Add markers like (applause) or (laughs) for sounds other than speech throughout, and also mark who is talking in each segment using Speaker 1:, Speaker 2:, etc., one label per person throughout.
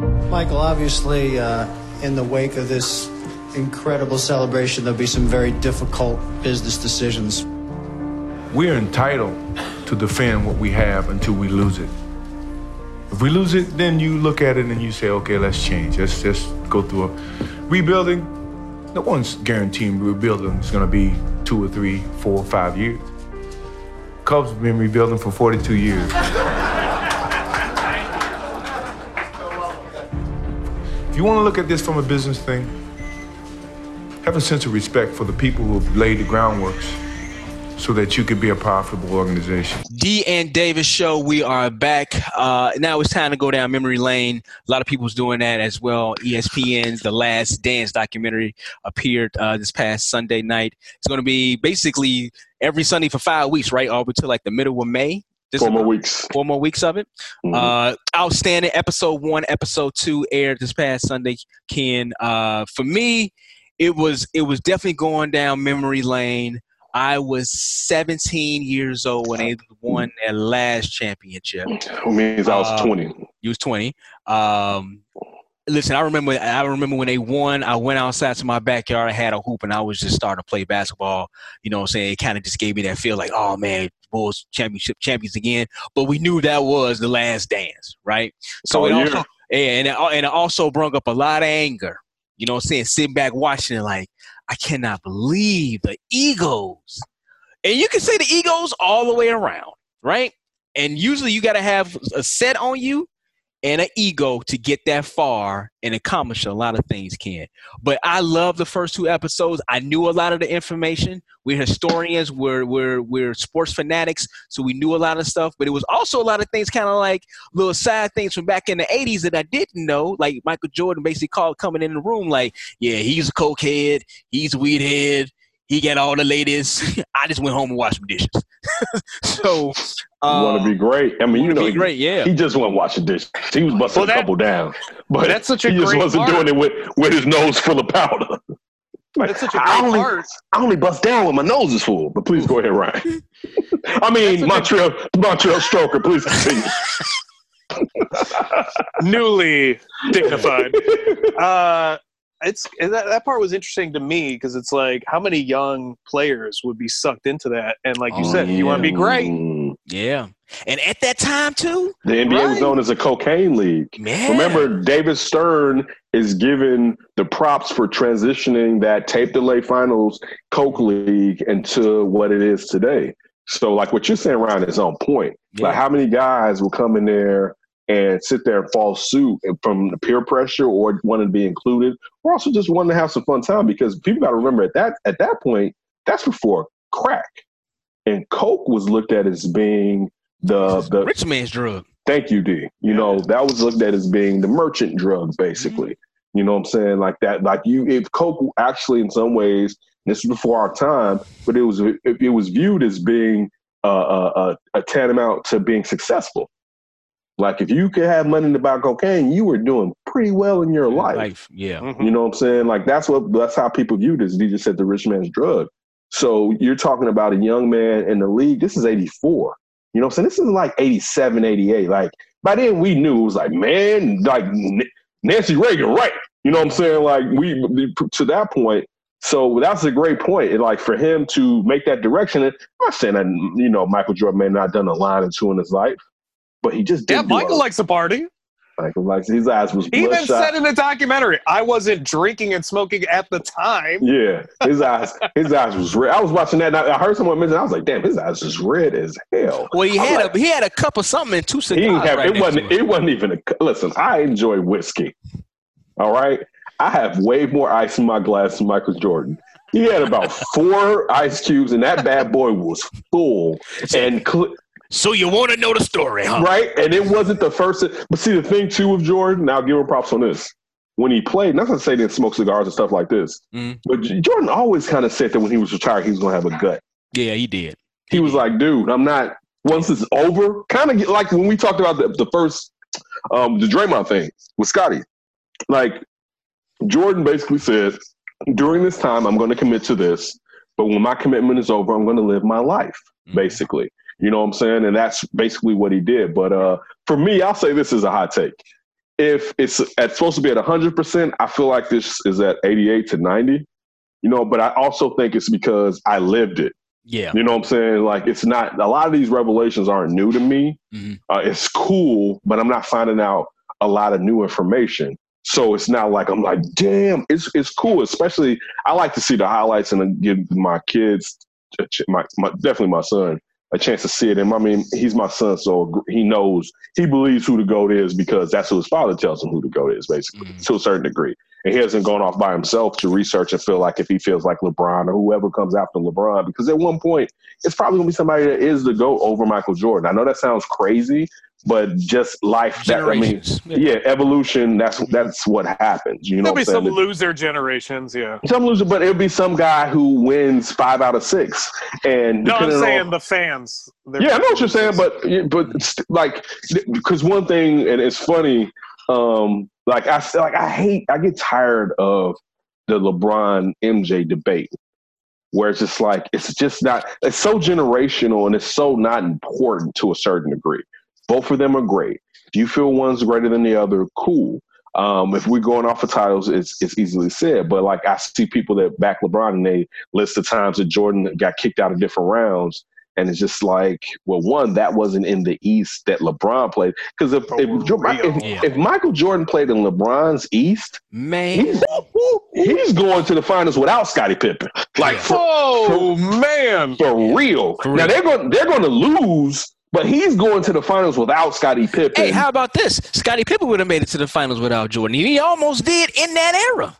Speaker 1: Michael, obviously, uh, in the wake of this incredible celebration, there'll be some very difficult business decisions.
Speaker 2: We're entitled to defend what we have until we lose it. If we lose it, then you look at it and you say, okay, let's change. Let's just go through a rebuilding. No one's guaranteeing rebuilding is going to be two or three, four or five years. Cubs have been rebuilding for 42 years. (laughs) if you want to look at this from a business thing, have a sense of respect for the people who have laid the groundworks so that you could be a profitable organization.
Speaker 3: D and Davis show. We are back. Uh, now it's time to go down memory lane. A lot of people's doing that as well. ESPN's The Last Dance documentary appeared uh, this past Sunday night. It's going to be basically every Sunday for five weeks, right? Over to like the middle of May.
Speaker 4: This four more weeks.
Speaker 3: Four more weeks of it. Mm-hmm. Uh, outstanding. Episode one, episode two aired this past Sunday. Ken, uh, for me, it was it was definitely going down memory lane. I was 17 years old when they won their last championship.
Speaker 4: It means I was uh, 20.
Speaker 3: You was 20. Um, listen, I remember. I remember when they won. I went outside to my backyard. I had a hoop, and I was just starting to play basketball. You know, what I'm saying it kind of just gave me that feel like, oh man, Bulls championship champions again. But we knew that was the last dance, right? So oh, it also, and it, and it also brought up a lot of anger. You know, what I'm saying sitting back watching it, like I cannot believe the egos. And you can say the egos all the way around, right? And usually you got to have a set on you and an ego to get that far and accomplish a lot of things can but i love the first two episodes. I knew a lot of the information. We're historians. We're we're, we're sports fanatics so we knew a lot of stuff. But it was also a lot of things kind of like little side things from back in the 80s that i didn't know. Like michael jordan basically called coming in the room like yeah he's a cokehead. He's a weed head. He got all the ladies. (laughs) I just went home and washed some dishes. (laughs) so
Speaker 4: um, want to be great. I mean, you know,
Speaker 3: be great. Yeah,
Speaker 4: he just went washing dishes. He was busting well, that, a couple down, (laughs) but
Speaker 5: that's such a
Speaker 4: he just wasn't
Speaker 5: part.
Speaker 4: doing it with with his nose full of powder. (laughs)
Speaker 5: Like, that's such a great I
Speaker 4: only,
Speaker 5: part.
Speaker 4: I only bust down when my nose is full. But please go ahead, Ryan. I mean, Montreal Montreal Stroker. Please continue.
Speaker 5: Newly dignified. Uh, it's that, that part was interesting to me because it's like how many young players would be sucked into that and like you oh, said yeah. you want to be great
Speaker 3: yeah and at that time too
Speaker 4: the nba right? was known as a cocaine league Man. remember david stern is given the props for transitioning that tape delay finals coke league into what it is today so like what you're saying ryan is on point yeah. like how many guys will come in there and sit there and fall suit from the peer pressure or wanting to be included, or also just wanting to have some fun time because people got to remember at that at that point that's before crack, and coke was looked at as being the the
Speaker 3: rich man's drug.
Speaker 4: Thank you, D. You know that was looked at as being the merchant drug, basically. Mm-hmm. You know what I'm saying? Like that, like you, if coke actually in some ways, this was before our time, but it was it, it was viewed as being uh, uh, a tantamount to being successful. Like if you could have money to buy cocaine, you were doing pretty well in your life. life.
Speaker 3: Yeah.
Speaker 4: Mm-hmm. You know what I'm saying? Like that's what that's how people view this. You just said the rich man's drug. So you're talking about a young man in the league. This is 84. You know what I'm saying? This is like 87, 88. Like by then we knew it was like, man, like Nancy Reagan, right? You know what I'm saying? Like we to that point. So that's a great point. And like for him to make that direction, I'm not saying that you know Michael Jordan may not have done a line or two in his life, but he just
Speaker 5: yeah. Michael likes to party.
Speaker 4: Michael likes his eyes was
Speaker 5: he even said in the documentary, "I wasn't drinking and smoking at the time."
Speaker 4: Yeah, (laughs) his eyes, his eyes was red. I was watching that. and I heard someone mention. I was like, "Damn, his eyes is red as hell."
Speaker 3: Well, he had like, a he had a cup of something and two cigars. Have, right
Speaker 4: it wasn't. It wasn't even a. Listen, I enjoy whiskey. All right, I have way more ice in my glass than Michael Jordan. He had about four ice cubes, and that bad boy was full (laughs) and. Cl-
Speaker 3: so you want to know the story, huh?
Speaker 4: Right, and it wasn't the first. But see, the thing too with Jordan, now give him props on this. When he played, not to say he didn't smoke cigars and stuff like this, mm. but Jordan always kind of said that when he was retired, he was going to have a gut.
Speaker 3: Yeah, he did.
Speaker 4: He, he was did. like, dude, I'm not. Once it's over, kind of like when we talked about the, the first, um, the Draymond thing with Scotty. Like Jordan basically said, during this time, I'm going to commit to this, but when my commitment is over, I'm going to live my life, mm. basically. You know what I'm saying? And that's basically what he did. But uh, for me, I'll say this is a hot take. if it's at, supposed to be at 100%, I feel like this is at 88 to 90. You know, but I also think it's because I lived it.
Speaker 3: Yeah.
Speaker 4: You know what I'm saying? Like it's not a lot of these revelations aren't new to me.
Speaker 3: Mm-hmm.
Speaker 4: Uh, it's cool, but I'm not finding out a lot of new information. So it's not like I'm like, damn, it's it's cool. Especially I like to see the highlights and give my kids, my, my definitely my son, a chance to see it. And I mean, he's my son, so he knows he believes who the goat is because that's who his father tells him who the goat is, basically,
Speaker 3: Mhm.
Speaker 4: to a certain degree. And he hasn't gone off by himself to research and feel like if he feels like LeBron or whoever comes after LeBron, because at one point it's probably gonna be somebody that is the goat over Michael Jordan. I know that sounds crazy, but just life. That, I mean,
Speaker 3: Generations.
Speaker 4: yeah, evolution. That's that's what happens. You know,
Speaker 5: There'll
Speaker 4: what
Speaker 5: be
Speaker 4: I'm
Speaker 5: some loser generations, yeah.
Speaker 4: some loser, but it'll be some guy who wins five out of six. And
Speaker 5: No, I'm saying
Speaker 4: on,
Speaker 5: the fans.
Speaker 4: Yeah, I know what you're saying, but but it's like because one thing, and it's funny. Um, like I like I hate, I get tired of the LeBron MJ debate, where it's just like it's just not. It's so generational and it's so not important to a certain degree. Both of them are great. If you feel one's greater than the other, cool. Um, if we're going off of titles, it's it's easily said. But like I see people that back LeBron and they list the times that Jordan got kicked out of different rounds. And it's just like, well, one, that wasn't in the East that LeBron played. Because if,
Speaker 5: For
Speaker 4: if, if, if Michael Jordan played in LeBron's East,
Speaker 3: Man.
Speaker 4: he's, he's going to the finals without Scottie Pippen. Like,
Speaker 3: Yeah.
Speaker 4: for,
Speaker 5: Oh man!
Speaker 4: for real.
Speaker 3: For
Speaker 4: Now they're going they're going to lose, but he's going to the finals without Scottie Pippen.
Speaker 3: Hey, how about this? Scottie Pippen would have made it to the finals without Jordan. He almost did in that era.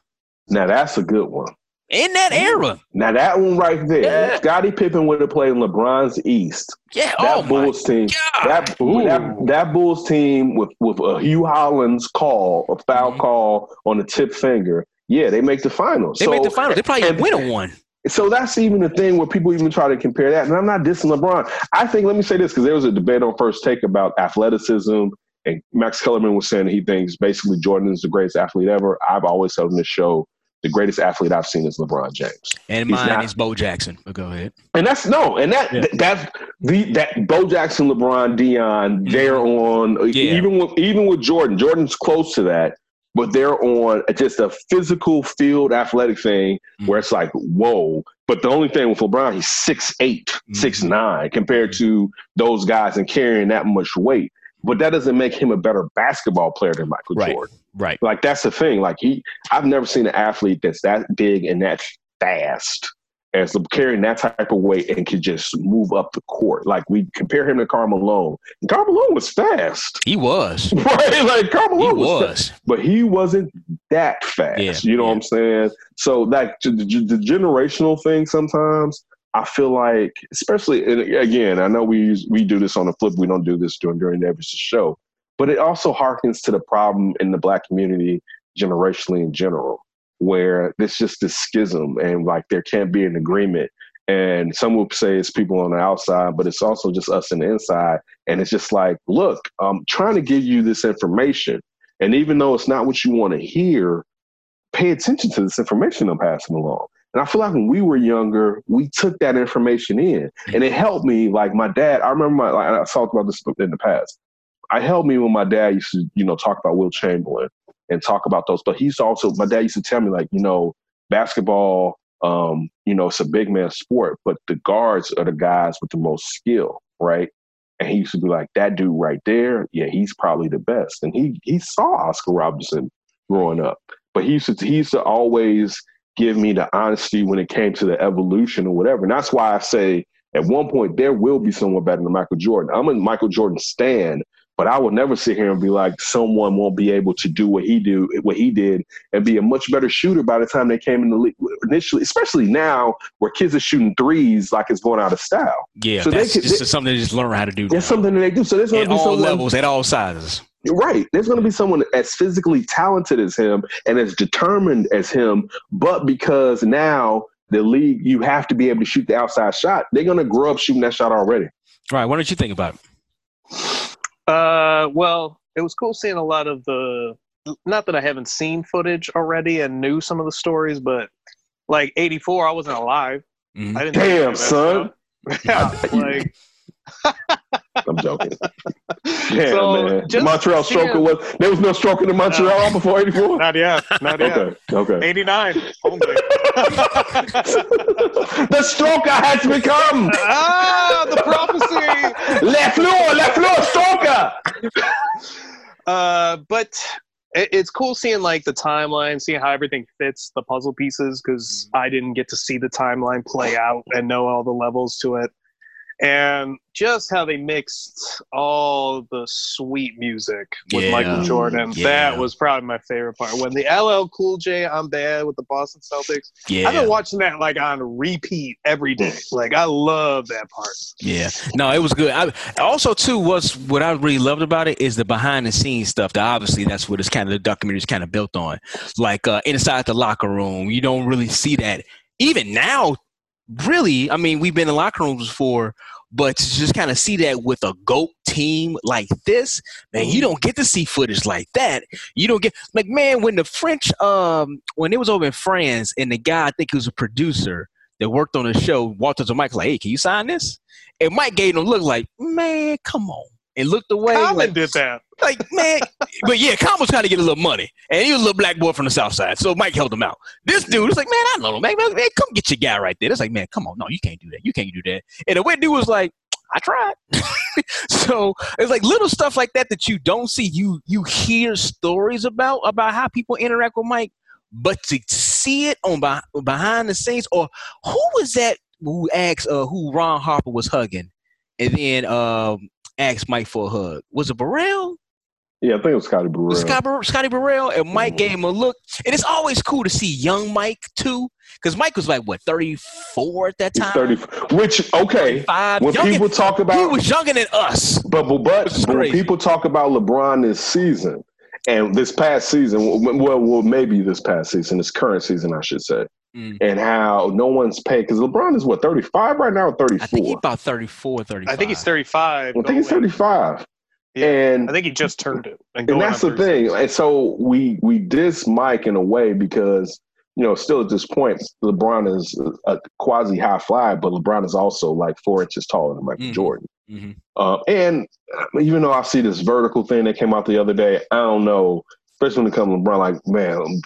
Speaker 4: now that's a good one.
Speaker 3: In that era.
Speaker 4: Now that one right there,
Speaker 3: Yeah.
Speaker 4: Scottie Pippen would have played in LeBron's East.
Speaker 3: Yeah.
Speaker 4: That
Speaker 3: oh
Speaker 4: Bulls team,
Speaker 3: God.
Speaker 4: that, that that Bulls team with with a Hue Hollins call, a foul
Speaker 3: Mhm.
Speaker 4: call on the tip finger. Yeah, they make the finals.
Speaker 3: They
Speaker 4: so,
Speaker 3: made the finals. They probably
Speaker 4: and-
Speaker 3: win a one.
Speaker 4: So that's even the thing where people even try to compare that. And I'm not dissing LeBron. I think, let me say this, because there was a debate on First Take about athleticism. And Max Kellerman was saying he thinks basically Jordan is the greatest athlete ever. I've always said on this show, the greatest athlete I've seen is LeBron James.
Speaker 3: And
Speaker 4: He's
Speaker 3: mine
Speaker 4: not-
Speaker 3: is Bo Jackson. But go ahead.
Speaker 4: And that's no, and that
Speaker 3: Yeah.
Speaker 4: th- that's the that Bo Jackson, LeBron, Deion, they're on
Speaker 3: Mm-hmm. Yeah.
Speaker 4: even with even with Jordan. Jordan's close to that, but they're on just a physical field athletic thing
Speaker 3: Mhm.
Speaker 4: where it's like whoa. But the only thing with LeBron, he's six eight,
Speaker 3: Mhm.
Speaker 4: six nine compared to those guys and carrying that much weight. But that doesn't make him a better basketball player than Michael
Speaker 3: Right.
Speaker 4: Jordan.
Speaker 3: Right.
Speaker 4: Like that's the thing. Like he, I've never seen an athlete that's that big and that fast as carrying that type of weight and can just move up the court. Like we compare him to Carmelo. And Carmelo was fast,
Speaker 3: He was. (laughs)
Speaker 4: right? Like Carmelo was, fast, but he wasn't that fast.
Speaker 3: Yeah,
Speaker 4: you know
Speaker 3: yeah.
Speaker 4: what I'm saying? So that the, the, the generational thing sometimes. I feel like, especially again, I know we use, we do this on the flip. We don't do this during during every show, but it also harkens to the problem in the black community generationally in general, where there's just this schism and like there can't be an agreement. And some would say it's people on the outside, but it's also just us on the inside. And it's just like, look, I'm trying to give you this information. And even though it's not what you want to hear, pay attention to this information I'm passing along. And I feel like when we were younger, we took that information in and it helped me. Like my dad, I remember my, like, I talked about this in the past. I helped me when my dad used to, you know, talk about Wilt Chamberlain and talk about those. But he's also, my dad used to tell me, like, you know, basketball, um, you know, it's a big man sport, but the guards are the guys with the most skill, right? And he used to be like, that dude right there, yeah, he's probably the best. And he he saw Oscar Robertson growing up. But he used to he used to always give me the honesty when it came to the evolution or whatever. And that's why I say at one point there will be someone better than Michael Jordan. I'm a Michael Jordan stan, but I will never sit here and be like someone won't be able to do what he do what he did and be a much better shooter by the time they came in the league initially, especially now where kids are shooting threes like it's going out of style.
Speaker 3: Yeah.
Speaker 4: So they
Speaker 3: that's
Speaker 4: could-
Speaker 3: just
Speaker 4: they-
Speaker 3: something to just learn how to do.
Speaker 4: That's something that they do. So there's going to be
Speaker 3: all
Speaker 4: someone
Speaker 3: levels, at all sizes.
Speaker 4: Right. There's going to be someone as physically talented as him and as determined as him, but because now the league, you have to be able to shoot the outside shot, they're going to grow up shooting that shot already.
Speaker 3: All right. What did you think about it?
Speaker 5: Uh, well, it was cool seeing a lot of the. Not that I haven't seen footage already and knew some of the stories, but like '84, I wasn't alive.
Speaker 3: Mhm.
Speaker 5: I didn't. know
Speaker 4: Damn,
Speaker 5: any of that
Speaker 4: son. (laughs) (laughs)
Speaker 5: Yeah, like
Speaker 4: I'm joking. (laughs) Yeah, so man. Montreal stroker was there was no stroking in Montreal no. before '84.
Speaker 5: Not yet. Not yet.
Speaker 4: Okay. Okay.
Speaker 5: '89 only. (laughs)
Speaker 4: the stroker has become.
Speaker 5: Ah, the prophecy.
Speaker 4: Le Fleur, Le Fleur, stroker. (laughs)
Speaker 5: Uh, but it's cool seeing like the timeline, seeing how everything fits the puzzle pieces because mm-hmm. I didn't get to see the timeline play out and know all the levels to it and just how they mixed all the sweet music with yeah. Michael Jordan. Yeah. That was probably my favorite part. When the LL Cool J "I'm Bad" with the Boston Celtics. Yeah, I've been watching that like on repeat every day. Like I love that part.
Speaker 3: Yeah, no, it was good. I, also, too, what's what I really loved about it is the behind the scenes stuff. That obviously that's what it's kind of the documentary is kind of built on. Like uh, inside the locker room, you don't really see that. Even now, really, I mean, we've been in locker rooms before, but to just kind of see that with a GOAT team like this, man, you don't get to see footage like that. You don't get like man, when the French um when it was over in France and the guy I think he was a producer that worked on the show walked up to Mike like, hey, can you sign this? And Mike gave him look like, man, come on. And looked away.
Speaker 5: Common
Speaker 3: like,
Speaker 5: did that.
Speaker 3: Like, man, but yeah, Common was trying to get a little money. And he was a little black boy from the South Side. So Mike held him out. This dude was like, man, I know him. Man, man, man, come get your guy right there. It's like, man, come on. No, you can't do that. You can't do that. And the white dude was like, I tried. (laughs) so it's like little stuff like that that you don't see. You you hear stories about about how people interact with Mike, but to see it on behind the scenes, or who was that who asked uh, who Ron Harper was hugging, and then um, asked Mike for a hug? Was it Burrell?
Speaker 4: Yeah, I think it was Scotty Burrell.
Speaker 3: Scotty, Scotty Burrell and Mike mm-hmm. gave him a look, and it's always cool to see young Mike too, because Mike was like what thirty four at that time.
Speaker 4: Thirty, which okay. When young people talk about,
Speaker 3: he was younger than us.
Speaker 4: But but, but, but when people talk about LeBron this season and this past season, well, well, maybe this past season, this current season, I should say. Mm. And how no one's paid because LeBron is what 35 right now or 34? I
Speaker 3: think he's about 34, 35.
Speaker 5: I think he's 35.
Speaker 4: I think he's 35.
Speaker 5: Yeah, and I think he just turned it.
Speaker 4: And, and that's the thing. And so we we diss Mike in a way because you know still at this point LeBron is a quasi high fly, but LeBron is also like four inches taller than Michael mm-hmm. Jordan. Mm-hmm. Uh, and even though I see this vertical thing that came out the other day, I don't know, especially when it comes to LeBron. Like man,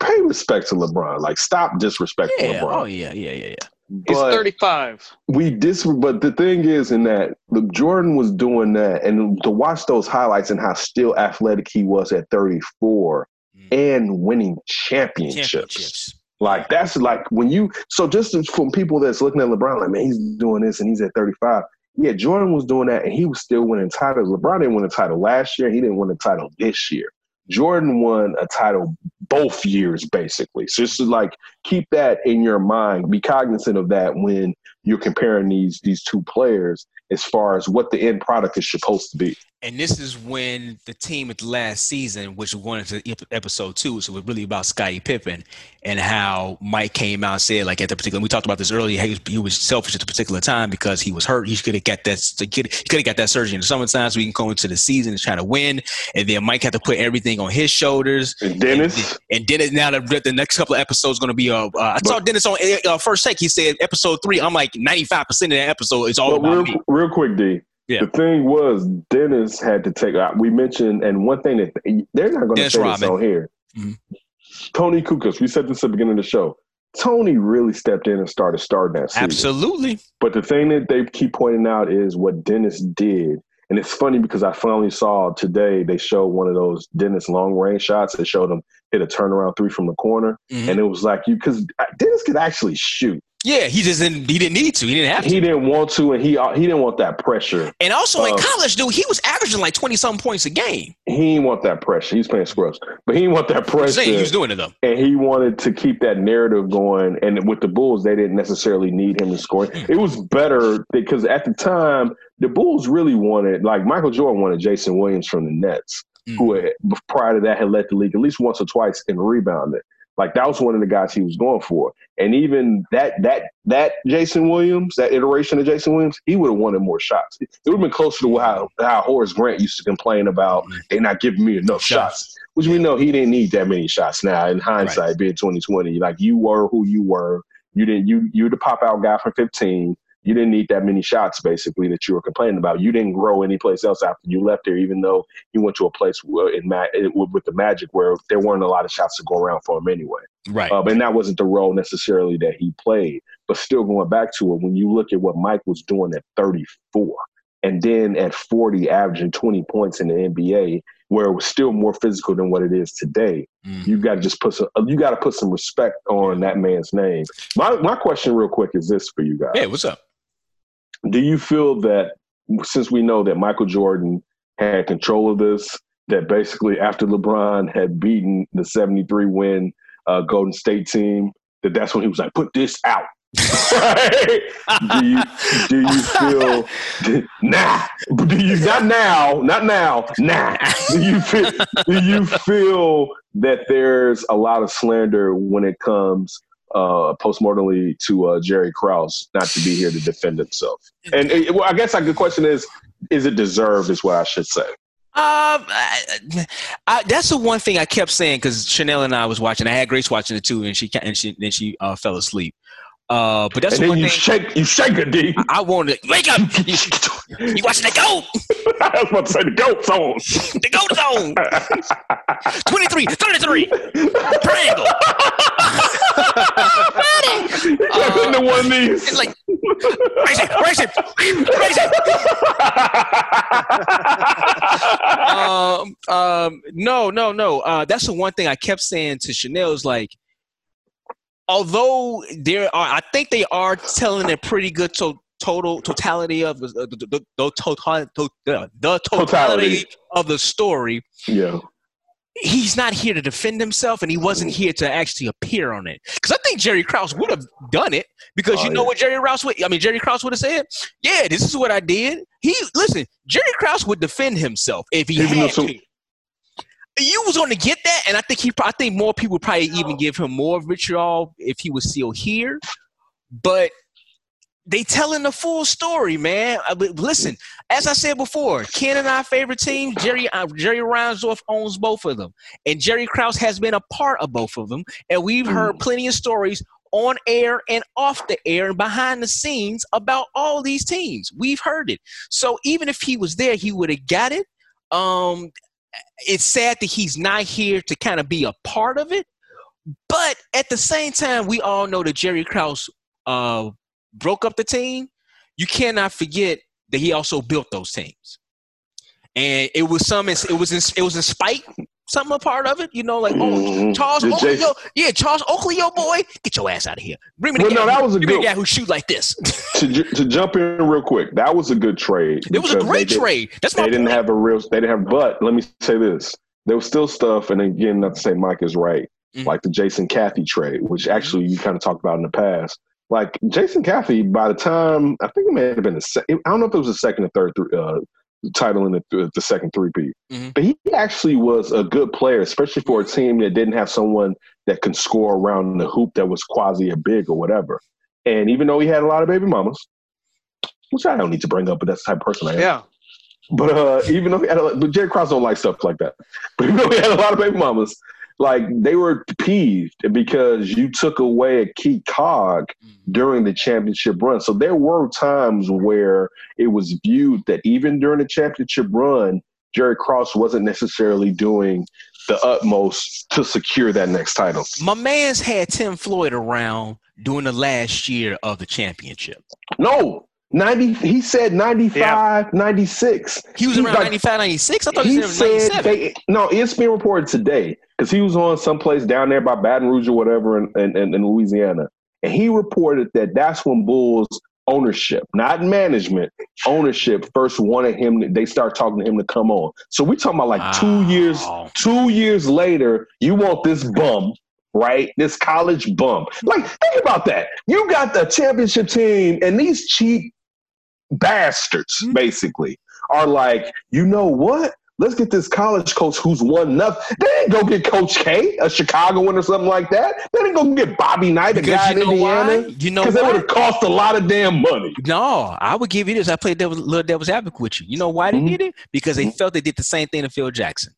Speaker 4: pay respect to LeBron. Like stop disrespecting
Speaker 3: yeah.
Speaker 4: LeBron.
Speaker 3: Oh yeah, yeah, yeah, yeah.
Speaker 5: He's 35.
Speaker 4: We dis, but the thing is, in that look, Jordan was doing that, and to watch those highlights and how still athletic he was at 34 mm. and winning championships. championships. Like that's like when you so just from people that's looking at LeBron, like man, he's doing this and he's at 35. Yeah, Jordan was doing that and he was still winning titles. LeBron didn't win a title last year. He didn't win a title this year. Jordan won a title both years, basically. So just like keep that in your mind, be cognizant of that when you're comparing these these two players as far as what the end product is supposed to be.
Speaker 3: And this is when the team at the last season, which we went into episode two, so it was really about Scottie Pippen and how Mike came out and said, like at the particular, we talked about this earlier, he was, he was selfish at the particular time because he was hurt. He could have got that, he could have got that surgery in the summertime so we can go into the season and try to win. And then Mike had to put everything on his shoulders.
Speaker 4: And Dennis.
Speaker 3: And, and Dennis, now the, the next couple of episodes going to be, uh, uh, I saw Dennis on uh, first take. He said episode three, I'm like 95% of that episode is all about me.
Speaker 4: Real quick, D. Yeah. The thing was, Dennis had to take out. We mentioned, and one thing that they're not going to say Rodman. this on here. Mm-hmm. Toni Kukoc, we said this at the beginning of the show. Tony really stepped in and started starting that season.
Speaker 3: Absolutely.
Speaker 4: But the thing that they keep pointing out is what Dennis did. And it's funny because I finally saw today they showed one of those Dennis long range shots. They showed him hit a turnaround three from the corner. Mm-hmm. And it was like you because Dennis could actually shoot.
Speaker 3: Yeah, he just didn't. He didn't need to. He didn't have to.
Speaker 4: He didn't want to, and he he didn't want that pressure.
Speaker 3: And also in college, dude, he was averaging like twenty something points a game.
Speaker 4: He didn't want that pressure. He's playing scrubs, but he didn't want that pressure.
Speaker 3: Saying he was doing it though,
Speaker 4: and he wanted to keep that narrative going. And with the Bulls, they didn't necessarily need him to score. It was better because at the time, the Bulls really wanted, like Michael Jordan wanted Jayson Williams from the Nets, mm-hmm. who had, prior to that had led the league at least once or twice in rebounding. Like that was one of the guys he was going for. And even that that that Jayson Williams, that iteration of Jayson Williams, he would have wanted more shots. It would have been closer to how how Horace Grant used to complain about they not giving me enough shots. shots. Which we know he didn't need that many shots now in hindsight, right. being twenty twenty. Like you were who you were. You didn't you you the pop out guy from fifteen. You didn't need that many shots, basically, that you were complaining about. You didn't grow anyplace else after you left there, even though you went to a place in Ma- with the Magic where there weren't a lot of shots to go around for him anyway.
Speaker 3: Right.
Speaker 4: Um, and that wasn't the role necessarily that he played. But still, going back to it, when you look at what Mike was doing at 34, and then at 40, averaging 20 points in the NBA, where it was still more physical than what it is today. Mm. You got to just put some. You got to put some respect on that man's name. My my question, real quick, is this for you guys?
Speaker 3: Hey, what's up?
Speaker 4: Do you feel that since we know that Michael Jordan had control of this, that basically after LeBron had beaten the '73 win uh, Golden State team, that that's when he was like, "Put this out." (laughs) do you do you feel (laughs) nah? Do you not now? Not now. Nah. (laughs) Do you feel do you feel that there's a lot of slander when it comes uh, postmortemly to uh, Jerry Krause not to be here to defend himself? And well, I guess like the question is, is it deserved? Is what I should say.
Speaker 3: Um, I, I, that's the one thing I kept saying because Chanel and I was watching. I had Grace watching it too, and she and she then she uh, fell asleep. Uh, but that's
Speaker 4: and
Speaker 3: the one
Speaker 4: you
Speaker 3: thing.
Speaker 4: shake, you shake it, D.
Speaker 3: I, I wanted to wake up. (laughs) You, you watching the goat? (laughs)
Speaker 4: I was about to say the goat zone. (laughs)
Speaker 3: the goat zone. 23, 33. Triangle.
Speaker 4: Uh, into one of these.
Speaker 3: It's like race it, race it, race it. um, um, no, no, no. Uh, that's the one thing I kept saying to Chanel is like, although there are, I think they are telling a pretty good to, total totality of the, the, the, the, the, the totality, totality of the story.
Speaker 4: Yeah.
Speaker 3: He's not here to defend himself, and he wasn't here to actually appear on it. Because I think Jerry Krause would have done it. Because oh, you know yeah. what Jerry Krause would? I mean, Jerry Krause would have said, "Yeah, this is what I did." He listen. Jerry Krause would defend himself if he Even had some, to you was going to get that, and I think he. I think more people would probably even give him more vitriol if he was still here. But they telling the full story, man. Listen, as I said before, Ken and our favorite team, Jerry uh, Jerry Reinsdorf owns both of them, and Jerry Krause has been a part of both of them, and we've heard plenty of stories on air and off the air and behind the scenes about all these teams. We've heard it. So even if he was there, he would have got it. Um, it's sad that he's not here to kind of be a part of it. But at the same time, we all know that Jerry Krause uh, broke up the team. You cannot forget that he also built those teams, and it was some. It was in, it was in spite something a part of it. You know, like oh mm-hmm. Charles Oakley, yo, yeah, Charles Oakley, yo boy, get your ass out of here. Bring me the well, guy, no, that was a good guy who shoot like this. (laughs)
Speaker 4: to, to jump in real quick, that was a good trade.
Speaker 3: It was a great
Speaker 4: they
Speaker 3: trade. That's
Speaker 4: they
Speaker 3: point.
Speaker 4: didn't have a real. They didn't have. But let me say this: there was still stuff, and again, not to say Mike is right, mm-hmm. like the Jason Caffey trade, which actually you kind of talked about in the past. Like Jason Caffey, by the time I think it may have been the second, I don't know if it was the second or third uh, title in the, the second three P. Mm-hmm. But he actually was a good player, especially for a team that didn't have someone that can score around the hoop that was quasi a big or whatever. And even though he had a lot of baby mamas, which I don't need to bring up, but that's the type of person I am.
Speaker 5: Yeah.
Speaker 4: But uh, even though he had, a, but Jerry Krause don't like stuff like that. But even though he had a lot of baby mamas, like they were peeved because you took away a key cog mm-hmm. during the championship run. So there were times where it was viewed that even during the championship run, Jerry Krause wasn't necessarily doing the utmost to secure that next title.
Speaker 3: My man's had Tim Floyd around during the last year of the championship.
Speaker 4: No, 90 he said 95 yeah. 96
Speaker 3: he was around like, 95 96 i thought he, he said they,
Speaker 4: no it's being reported today because he was on someplace down there by baton rouge or whatever in, in, in, louisiana and he reported that that's when bulls ownership not management ownership first wanted him they start talking to him to come on so we talking about like wow. two years two years later you want this bum right? This college bum. Like, think about that. You got the championship team, and these cheap bastards, mm-hmm. basically, are like, you know what? Let's get this college coach who's won nothing. They didn't go get Coach K, a Chicagoan or something like that. They didn't go get Bobby Knight, a because guy in Indiana.
Speaker 3: Why? You know
Speaker 4: Because it would have cost a lot of damn money.
Speaker 3: No, I would give you this. I played devil, little devil's advocate with you. You know why they mm-hmm. did it? Because they mm-hmm. felt they did the same thing to Phil Jackson.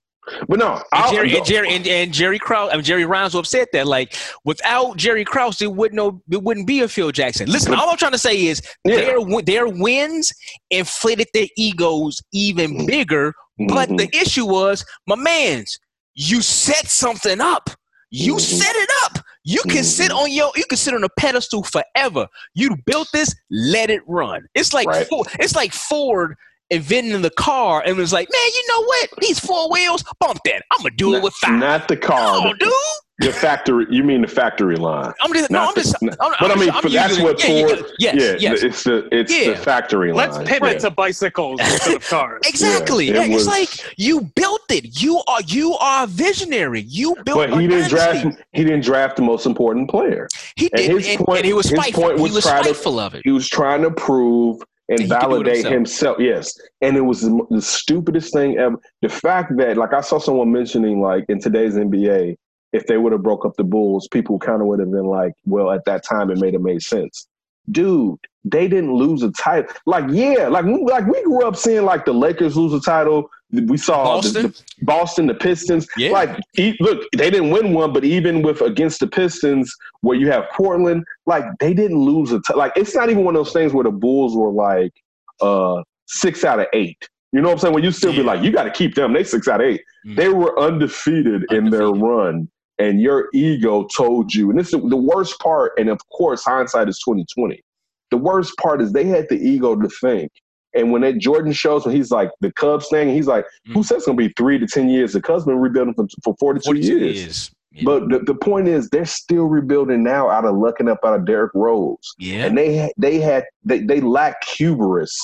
Speaker 4: But no,
Speaker 3: and Jerry, and Jerry and, and Jerry Krause, I mean, Jerry Reinsdorf said that like without Jerry Krause, it wouldn't no, it wouldn't be a Phil Jackson. Listen, all I'm trying to say is yeah. their their wins inflated their egos even mm-hmm. bigger. Mm-hmm. But the issue was, my man's, you set something up. You mm-hmm. set it up. You can mm-hmm. sit on your you can sit on a pedestal forever. You built this, let it run. It's like right. Ford, it's like Ford inventing the car and was like, man, you know what? These four wheels, bump that. I'm gonna do
Speaker 4: not,
Speaker 3: it with five.
Speaker 4: Not the car,
Speaker 3: no, dude.
Speaker 4: The factory, you mean the factory line?
Speaker 3: I'm just, no, I'm just, I'm,
Speaker 4: but I'm, i mean,
Speaker 3: I'm
Speaker 4: that's what
Speaker 3: yeah,
Speaker 4: Ford.
Speaker 3: Yeah, yes,
Speaker 4: yeah,
Speaker 3: yes.
Speaker 4: it's the it's yeah. the factory
Speaker 5: line. Let's pivot yeah. to bicycles instead of (laughs) cars.
Speaker 3: exactly. Yeah, it was, it's like you built it. You are you are a visionary. You built.
Speaker 4: But he didn't
Speaker 3: dynasty.
Speaker 4: draft. He didn't draft the most important player.
Speaker 3: He did, and, his and, point, and he was spiteful. Was he was spiteful
Speaker 4: to,
Speaker 3: of it.
Speaker 4: He was trying to prove and validate himself. himself. Yes, and it was the stupidest thing ever. The fact that, like, I saw someone mentioning, like, in today's NBA, if they would have broke up the Bulls, people kind of would have been like, well, at that time it made it made sense. Dude, they didn't lose a title. Like, yeah, like like we grew up seeing like the Lakers lose a title. We saw
Speaker 3: Boston,
Speaker 4: the, the, Boston, the Pistons.
Speaker 3: Yeah.
Speaker 4: Like, look, they didn't win one, but even with against the Pistons, where you have Portland, like they didn't lose a t- like. It's not even one of those things where the Bulls were like uh six out of eight. You know what I'm saying? When you still yeah. be like, you got to keep them. They six out of 8 mm-hmm. They were undefeated, undefeated, in their run and your ego told you, and this is the worst part, and of course, hindsight is 2020. The worst part is they had the ego to think. And when that Jordan shows, when he's like the Cubs thing, he's like, mm. who says it's gonna be three to ten years? The Cubs been rebuilding for, for 42, 42 years. years. Yeah. But the, the point is, they're still rebuilding now out of lucking up out of Derrick Rose.
Speaker 3: Yeah.
Speaker 4: And they they had they they lack hubris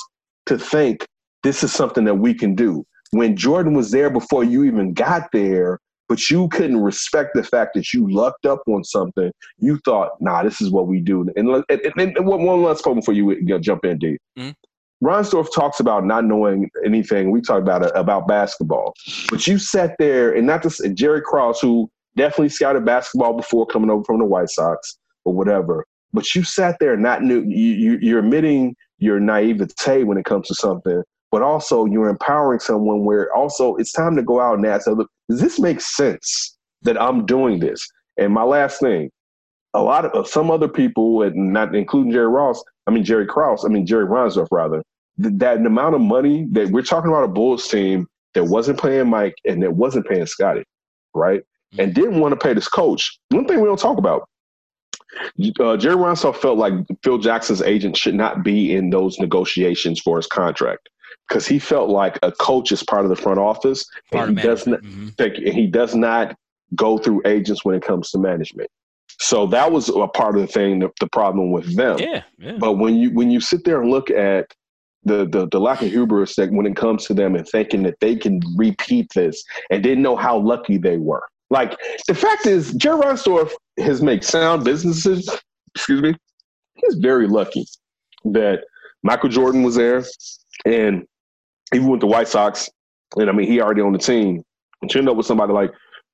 Speaker 4: to think this is something that we can do. When Jordan was there before you even got there, but you couldn't respect the fact that you lucked up on something. You thought, nah, this is what we do. And, and, and, and one last point before you jump in, D. Mm-hmm. Reinsdorf talks about not knowing anything. We talked about it, about basketball, but you sat there and not just Jerry Krause, who definitely scouted basketball before coming over from the White Sox or whatever. But you sat there and not knew you, you're admitting your naivete when it comes to something but also you're empowering someone where also it's time to go out and ask, does this make sense that I'm doing this? And my last thing, a lot of uh, some other people, and not including Jerry Ross, I mean Jerry Krause, I mean Jerry Reinsdorf rather, that, that amount of money that we're talking about a Bulls team that wasn't paying Mike and that wasn't paying Scotty, right? Mm-hmm. And didn't want to pay this coach. One thing we don't talk about. Uh, Jerry Reinsdorf felt like Phil Jackson's agent should not be in those negotiations for his contract because he felt like a coach is part of the front office
Speaker 3: part
Speaker 4: and he does not mm-hmm. he does not go through agents when it comes to management. So that was a part of the thing, the, the problem with them.
Speaker 3: Yeah, yeah,
Speaker 4: But when you when you sit there and look at the, the the lack of hubris that when it comes to them and thinking that they can repeat this and didn't know how lucky they were. Like the fact is, Jerry Reinsdorf has made sound businesses. Excuse me. He's very lucky that Michael Jordan was there, and even with the White Sox, and I mean, he already on the team. And end up with somebody like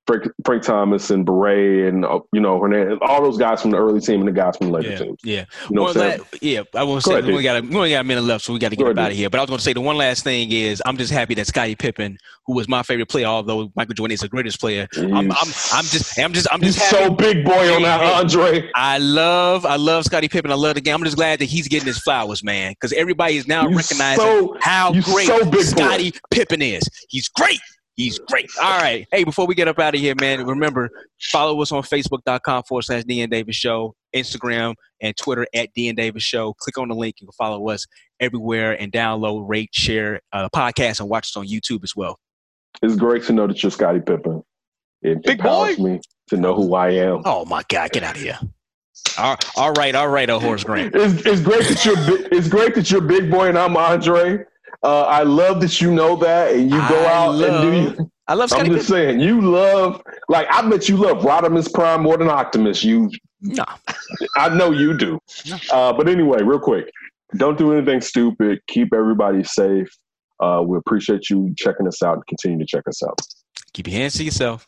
Speaker 4: Frank, Frank Thomas and Bere and uh, you know Hernandez, all those guys from the early team and the guys from the later
Speaker 3: yeah,
Speaker 4: team.
Speaker 3: Yeah,
Speaker 4: you know
Speaker 3: well, yeah. I want to say ahead, we got a, we only got a minute left, so we got to get Go out of here. But I was going to say the one last thing is I'm just happy that Scottie Pippen, who was my favorite player, although Michael Jordan is the greatest player, I'm, I'm, I'm, just I'm just I'm just
Speaker 4: so big boy on that Andre.
Speaker 3: I love I love Scottie Pippen. I love the game. I'm just glad that he's getting his flowers, man, because everybody is now you recognizing so, how great so Scottie Pippen is. He's great. He's great. All right. Hey, before we get up out of here, man, remember, follow us on Facebook.com forward slash DN Davis Show, Instagram and Twitter at DN Davis Show. Click on the link. You can follow us everywhere and download, rate, share uh, podcast, and watch us on YouTube as well.
Speaker 4: It's great to know that you're Scottie Pippen. It Big empowers boy. me to know who I am.
Speaker 3: Oh, my God. Get out of here. All, all right, all right, oh Horace Grant.
Speaker 4: It's, it's great that you're it's great that you're big boy and I'm Andre. Uh, I love that you know that and you go I out love, and do. You,
Speaker 3: I love.
Speaker 4: Scottie I'm just saying, you love like I bet you love Rodimus Prime more than Optimus. You,
Speaker 3: no,
Speaker 4: I know you do. No. Uh, but anyway, real quick, don't do anything stupid. Keep everybody safe. Uh, we appreciate you checking us out and continue to check us out.
Speaker 3: Keep your hands to yourself.